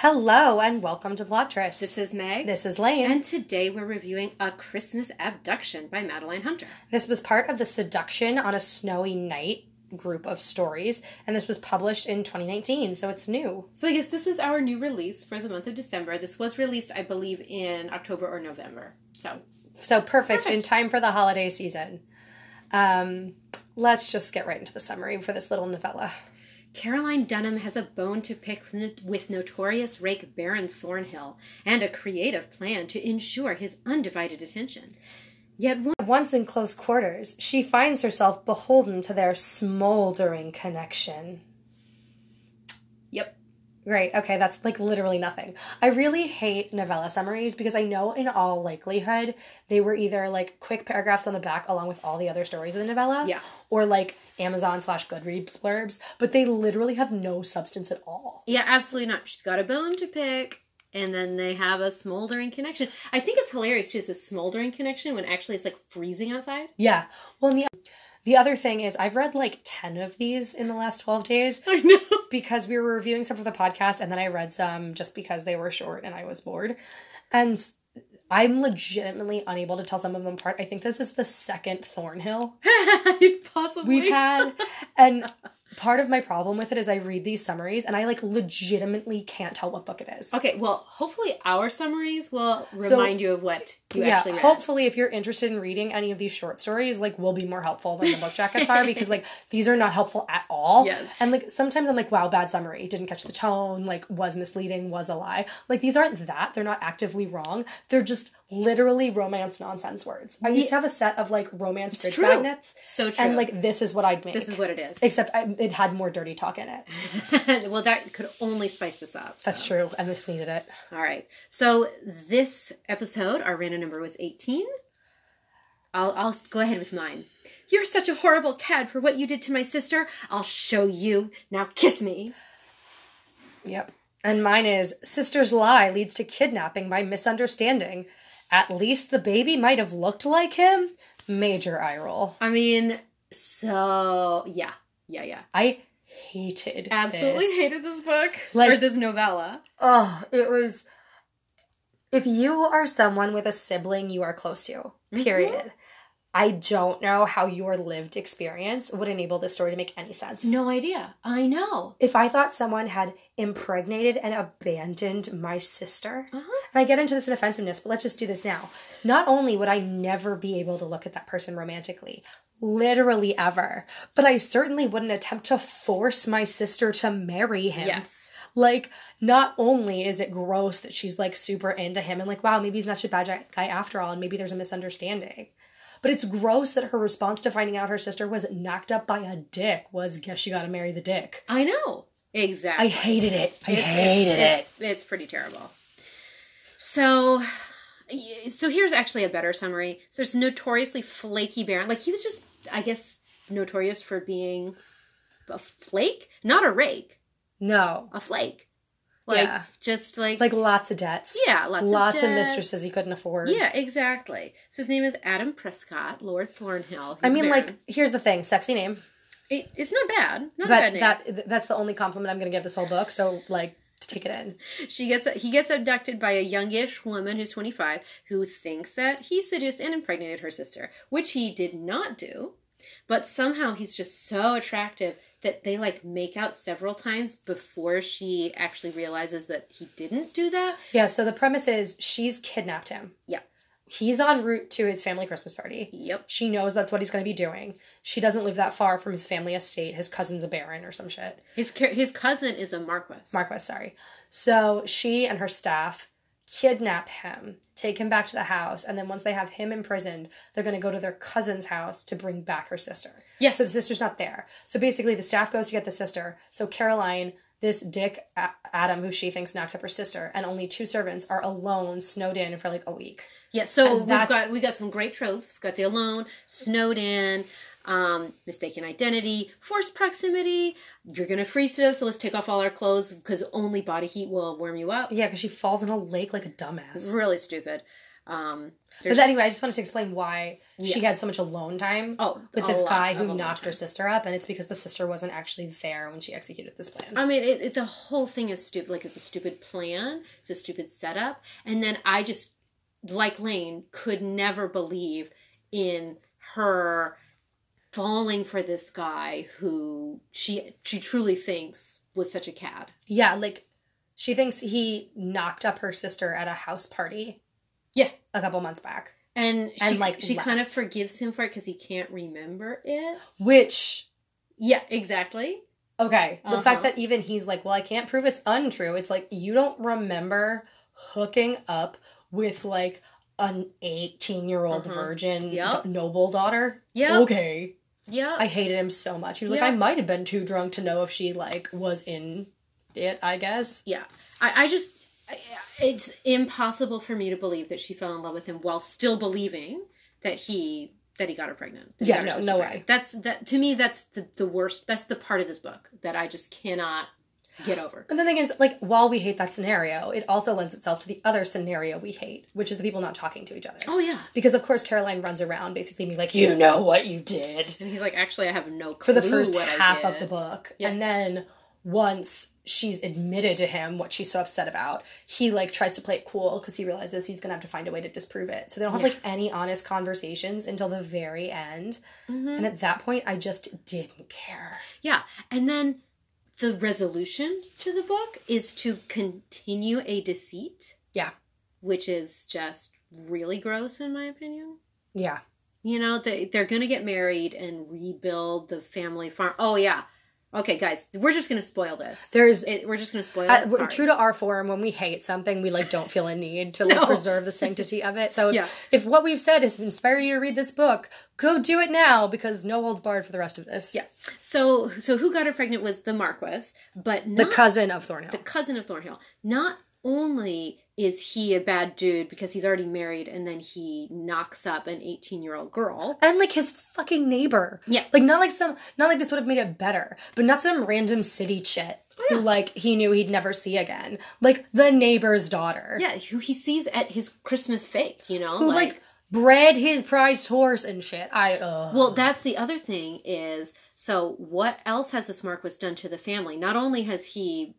Hello and welcome to Plottress. This is Meg. This is Lane. and today we're reviewing A Christmas Abduction by Madeline Hunter. this was part of the Seduction on a Snowy Night group of stories, and this was published in 2019, so it's new. So I guess this is our new release for the month of December. This was released, I believe, in October or November. So So perfect, in time for the holiday season. Um, let's just get right into the summary for this little novella. Caroline Dunham has a bone to pick with notorious rake Baron Thornhill and a creative plan to ensure his undivided attention. Yet Once in close quarters, she finds herself beholden to their smoldering connection. Right. Okay. That's like literally nothing. I really hate novella summaries because I know in all likelihood they were either like quick paragraphs on the back along with all the other stories of the novella. Yeah. Or like Amazon slash Goodreads blurbs, but they literally have no substance at all. Yeah, absolutely not. She's got a bone to pick, and then they have a smoldering connection. I think it's hilarious too. It's a smoldering connection when actually it's like freezing outside. Yeah. Well, and the the other thing is I've read like 10 of these in the last 12 days I know. because we were reviewing some for the podcast and then I read some just because they were short and I was bored. And I'm legitimately unable to tell some of them apart. I think this is the second Thornhill Possibly. we've had. and part of my problem with it is I read these summaries and I like legitimately can't tell what book it is. Okay, well, hopefully our summaries will So- remind you of what you yeah, actually read. hopefully if you're interested in reading any of these short stories, like will be more helpful than the book jackets are because like these are not helpful at all. Yes. And like sometimes I'm like, wow, bad summary. Didn't catch the tone, like was misleading, was a lie. Like these aren't that. They're not actively wrong. They're just literally romance nonsense words. I used to have a set of like romance fridge true. magnets. So true. And like this is what I'd make. this is what it is. Except I, it had more dirty talk in it. well, that could only spice this up. That's so. true. And this needed it. All right. So this episode, our random number was 18. I'll, I'll go ahead with mine. You're such a horrible cad for what you did to my sister. I'll show you. Now kiss me. Yep. And mine is Sister's Lie leads to kidnapping by misunderstanding. At least the baby might have looked like him. Major eye roll. I mean, so yeah, yeah, yeah. I hated Absolutely this. hated this book Like- or this novella. Oh, it was. If you are someone with a sibling you are close to, period, I don't know how your lived experience would enable this story to make any sense. No idea. I know. If I thought someone had impregnated and abandoned my sister, Uh-huh. And I get into this in offensiveness, but let's just do this now. Not only would I never be able to look at that person romantically, literally ever, but I certainly wouldn't attempt to force my sister to marry him. Yes. Like, not only is it gross that she's like super into him and like, wow, maybe he's not such a bad guy after all, and maybe there's a misunderstanding. But it's gross that her response to finding out her sister was knocked up by a dick was, guess you gotta marry the dick. I know. Exactly. I hated it. I It's- hated it's, it. It's, it's pretty terrible. So, so here's actually a better summary. So there's notoriously flaky Baron. Like he was just, I guess, notorious for being a flake, not a rake, No. a flake. Like Yeah. just like Like lots of debts. yeah, lots, Lots of, of, mistresses he couldn't afford. Yeah, exactly. So his name is Adam Prescott, Lord Thornhill. I mean, like, here's the thing sexy name. it, it's not bad. Not a bad But name. that that's the only compliment I'm gonna give this whole book, so, like, to take it in. She gets he gets abducted by a youngish woman who's 25 who thinks that he seduced and impregnated her sister, which he did not do. But somehow he's just so attractive that they like make out several times before she actually realizes that he didn't do that. Yeah, so the premise is she's kidnapped him. Yeah. He's en route to his family Christmas party. Yep. She knows that's what he's going to be doing. She doesn't live that far from his family estate. His cousin's a baron or some shit. His his cousin is a marquis. Marquis, sorry. So she and her staff kidnap him, take him back to the house, and then once they have him imprisoned, they're going to go to their cousin's house to bring back her sister. Yes. So the sister's not there. So basically, the staff goes to get the sister. So Caroline, this dick Adam, who she thinks knocked up her sister, and only two servants are alone, snowed in for like a week. Yeah, so we've got we got some great tropes. We've got the alone, snowed in, um, mistaken identity, forced proximity. You're gonna freeze to death, so let's take off all our clothes because only body heat will warm you up. Yeah, because she falls in a lake like a dumbass. Really stupid. Um, But anyway, I just wanted to explain why she had so much alone time oh, with this guy who knocked her sister up, and it's because the sister wasn't actually there when she executed this plan. I mean, it, it, the whole thing is stupid. Like, it's a stupid plan. It's a stupid setup. And then I just, like Lane, could never believe in her falling for this guy who she she truly thinks was such a cad. yeah, like she thinks he knocked up her sister at a house party. Yeah. a couple months back, And she, like, she kind of forgives him for it because he can't remember it. which Yeah, exactly. Okay. The Uh-huh. fact that even he's like, well, I can't prove it's untrue. It's like, you don't remember hooking up with like an 18 year old Uh-huh. virgin Yep. noble daughter? Yeah. Okay. Yeah. I hated him so much. He was like, I might have been too drunk to know if she like was in it, I guess. Yeah, I, I just it's impossible for me to believe that she fell in love with him while still believing that he that he got her pregnant. Yeah, no, no pregnant. way. That's that to me. That's the the worst. That's the part of this book that I just cannot get over. And the thing is, like, while we hate that scenario, it also lends itself to the other scenario we hate, which is the people not talking to each other. Oh yeah, Because of course Caroline runs around basically being like, you know what you did. and he's like, actually, I have no clue." for the first half of the book. Yeah. And then once she's admitted to him what she's so upset about, he like tries to play it cool because he realizes he's gonna have to find a way to disprove it. So they don't have Yeah. like any honest conversations until the very end. Mhm. And at that point I just didn't care. Yeah, and then the resolution to the book is to continue a deceit. Yeah. which is just really gross in my opinion. Yeah. You know, they they're gonna get married and rebuild the family farm. Oh yeah. Okay, guys, we're just gonna spoil this. There's it, we're just gonna spoil uh, it. we're- true to our form, when we hate something, we like don't feel a need to like No. preserve the sanctity of it. So if, Yeah. if what we've said has inspired you to read this book, go do it now because no holds barred for the rest of this. Yeah. So so who got her pregnant was the Marquis, but The cousin of Thornhill. the cousin of Thornhill. Not only is he a bad dude because he's already married and then he knocks up an 18 year old girl. and like his fucking neighbor. Yes. Like not like some not like this would have made it better, but not some random city chit who like he knew he'd never see again. Like the neighbor's daughter. Yeah, who he sees at his Christmas fete, you know? Who like, bred his prized horse and shit. I uh Well, that's the other thing is so what else has this Marquis done to the family? Not only has he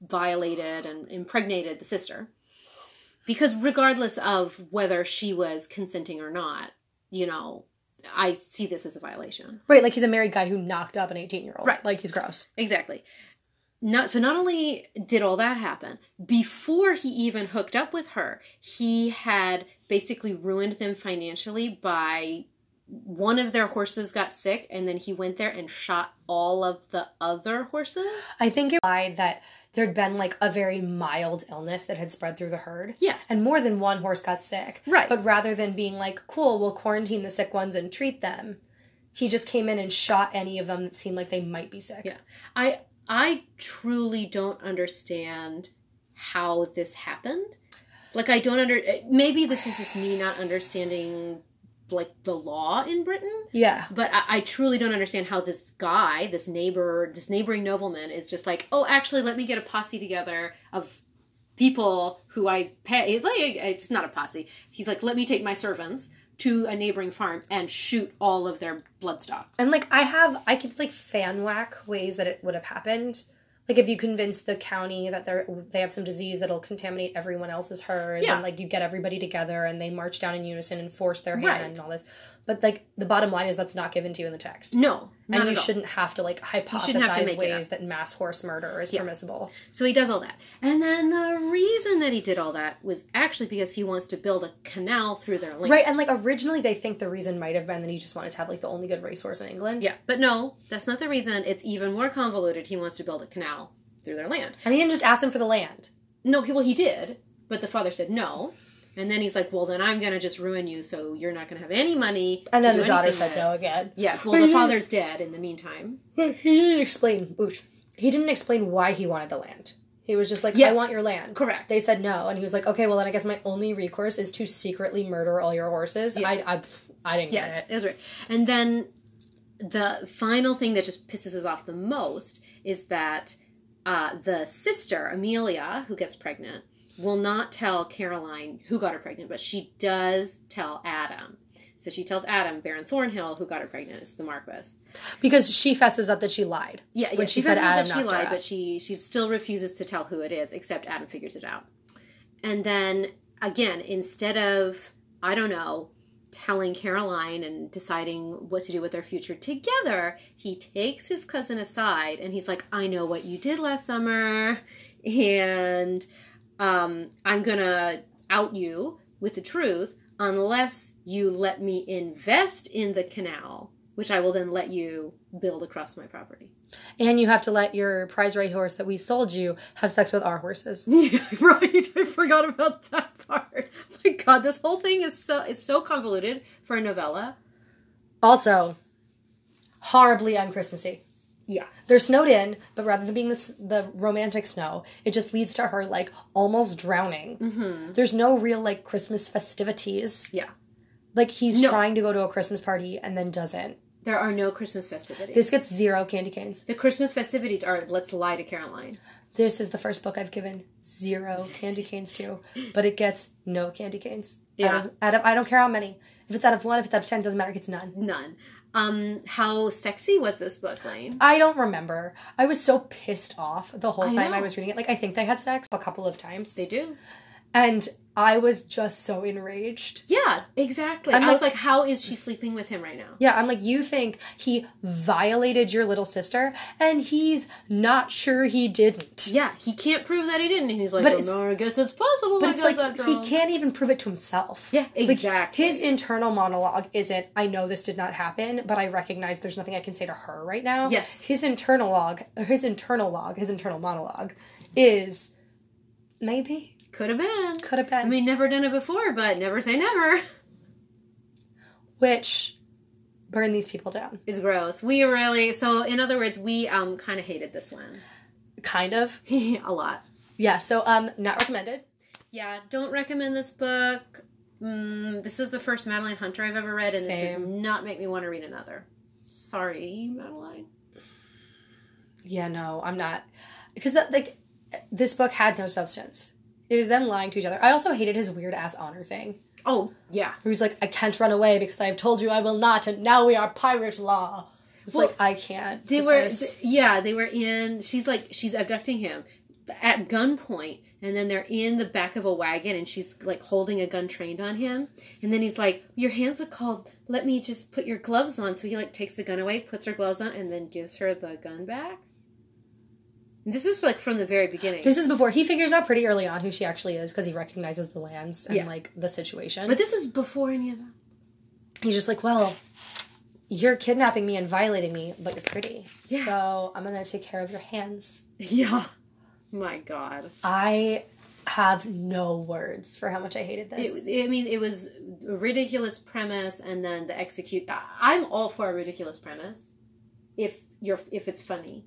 violated and impregnated the sister, because regardless of whether she was consenting or not, you know, I see this as a violation. Right, like he's a married guy who knocked up an 18 year old. Right. Like he's gross. Exactly. Not so not only did all that happen, before he even hooked up with her, he had basically ruined them financially by one of their horses got sick and then he went there and shot all of the other horses. I think it lied that there'd been like a very mild illness that had spread through the herd. Yeah. And more than one horse got sick. Right. But rather than being like, cool, we'll quarantine the sick ones and treat them, he just came in and shot any of them that seemed like they might be sick. Yeah. I I truly don't understand how this happened. Like I don't under eh, maybe this is just me not understanding like the law in Britain. Yeah. But I, I truly don't understand how this guy, this neighbor, this neighboring nobleman, is just like, oh, actually, let me get a posse together of people who I pay. Like, it's not a posse. He's like, let me take my servants to a neighboring farm and shoot all of their bloodstock. And like I have, I could like fan whack ways that it would have happened. Like if you convince the county that they're they have some disease that'll contaminate everyone else's herd, Yeah. and like you get everybody together and they march down in unison and force their hand Right. and all this. But like the bottom line is that's not given to you in the text. No, not and you shouldn't have to like have to hypothesize ways that mass horse murder is Yeah. permissible. So he does all that. And then the reason that he did all that was actually because he wants to build a canal through their land. Right, and like originally they think the reason might have been that he just wanted to have like the only good racehorse in England. Yeah, but no, that's not the reason. It's even more convoluted. He wants to build a canal through their land. And he didn't just ask them for the land. No, he, well, he did, but the father said no. And then he's like, well, then I'm going to just ruin you, so you're not going to have any money. And then the daughter said with." no again. Yeah, well, the father's dead in the meantime. He didn't explain. Oosh. He didn't explain why he wanted the land. He was just like, Yes. "I want your land." Correct. They said no, and he was like, "Okay, well then I guess my only recourse is to secretly murder all your horses." Yeah. I, I, I didn't Yeah, get it. it was right. And then the final thing that just pisses us off the most is that uh, the sister, Amelia, who gets pregnant, will not tell Caroline who got her pregnant, but she does tell Adam. So she tells Adam, Baron Thornhill, who got her pregnant, is the Marquis. Because she fesses up that she lied. Yeah, yeah. When she she said says that Adam she lied, but she she still refuses to tell who it is, except Adam figures it out. And then again, instead of I don't know, telling Caroline and deciding what to do with their future together, he takes his cousin aside and he's like, "I know what you did last summer, and um, I'm gonna out you with the truth unless you let me invest in the canal." Which I will then let you build across my property. And you have to let your prize right horse that we sold you have sex with our horses. Yeah, right. I forgot about that part. My God, this whole thing is so is so convoluted for a novella. Also, horribly unchristmassy. Yeah, They're snowed in, but rather than being this, the romantic snow, it just leads to her like almost drowning. mm-hmm. There's no real like Christmas festivities. yeah. Like he's No. trying to go to a Christmas party and then doesn't. There are no Christmas festivities. This gets zero candy canes. the Christmas festivities are let's lie to Caroline. This is the first book I've given zero candy canes to, but it gets no candy canes. Yeah. Out of, out of I don't care how many. If it's out of one, if it's out of ten, doesn't matter. It gets none. None. Um, how sexy was this book, Lane? I don't remember. I was so pissed off the whole I time I was reading it. Like I think they had sex a couple of times, They do. and I was just so enraged. Yeah, exactly. I'm i like- was like, how is she sleeping with him right now? Yeah, I'm like, you think he violated your little sister, and he's not sure he didn't. Yeah, he can't prove that he didn't, and he's like, But oh, no, I guess it's possible. But I like he can't even prove it to himself. Yeah, Like, exactly. his internal monologue isn't, I know this did not happen, but I recognize there's nothing I can say to her right now. Yes. His internal log, his internal log, his internal monologue is maybe, Could have been. could have been, I mean, never done it before, but never say never. which burn these people down. Is gross. We really so. In other words, we um kind of hated this one Kind of. a lot. Yeah, so um, not recommended. Yeah, don't recommend this book. Mm, this is the first Madeline Hunter I've ever read, and it does not make me want to read another. Sorry, Madeline. Yeah, no, I'm not. Because that like this book had no substance. It was them lying to each other. I also hated his weird ass honor thing. Oh yeah, Where he's like, I can't run away because I've told you I will not, and now we are pirate law. It's Well, like I can't. they were. th- yeah, they were in. She's like she's abducting him at gunpoint, and then they're in the back of a wagon, and she's like holding a gun trained on him, and then he's like, "Your hands are cold. Let me just put your gloves on." So he like takes the gun away, puts her gloves on, and then gives her the gun back. This is like from the very beginning. This is before he figures out pretty early on who she actually is because he recognizes the lands and Yeah. like the situation. but this is before any of that. he's just like, well, you're kidnapping me and violating me, but you're pretty, Yeah. so I'm gonna take care of your hands. Yeah. My God. I have no words for how much I hated this. It, I mean, it was a ridiculous premise, and then the execute. I'm all for a ridiculous premise, if you're if it's funny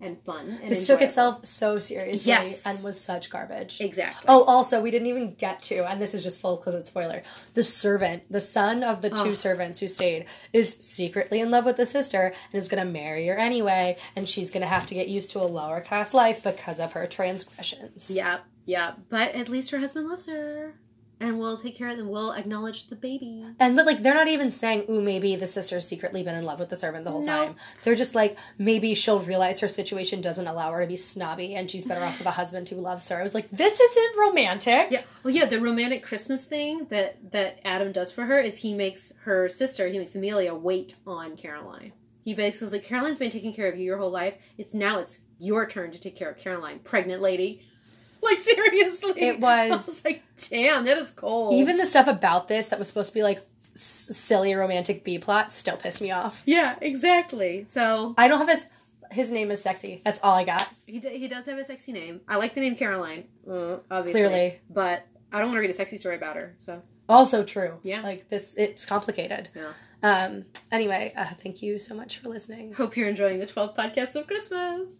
and fun. And this took itself so seriously Yes. and was such garbage. exactly. Oh, also, we didn't even get to, and this is just full closet spoiler. The servant, the son of the two oh. servants who stayed, is secretly in love with the sister and is going to marry her anyway, and she's going to have to get used to a lower class life because of her transgressions. Yeah, yeah. But at least her husband loves her, and we'll take care of them. We'll acknowledge the baby. And but like they're not even saying, "Ooh, maybe the sister's secretly been in love with the servant the whole time." They're just like, maybe she'll realize her situation doesn't allow her to be snobby, and she's better off with a husband who loves her. I was like, this isn't romantic. Yeah. Well, yeah. The romantic Christmas thing that that Adam does for her is he makes her sister, he makes Amelia wait on Caroline. He basically is like, Caroline's been taking care of you your whole life. It's now it's your turn to take care of Caroline, pregnant lady. Like seriously, It was- I was like, damn, that is cold. Even the stuff about this that was supposed to be like s- silly romantic B plot still pissed me off. yeah, exactly. So I don't have his his name is sexy. That's all I got. he d- he does have a sexy name. I like the name Caroline, uh, obviously, Clearly. but I don't want to read a sexy story about her. So Also true. Yeah. Like this it's complicated. yeah. Um anyway, uh, thank you so much for listening. Hope you're enjoying the 12th podcast of Christmas.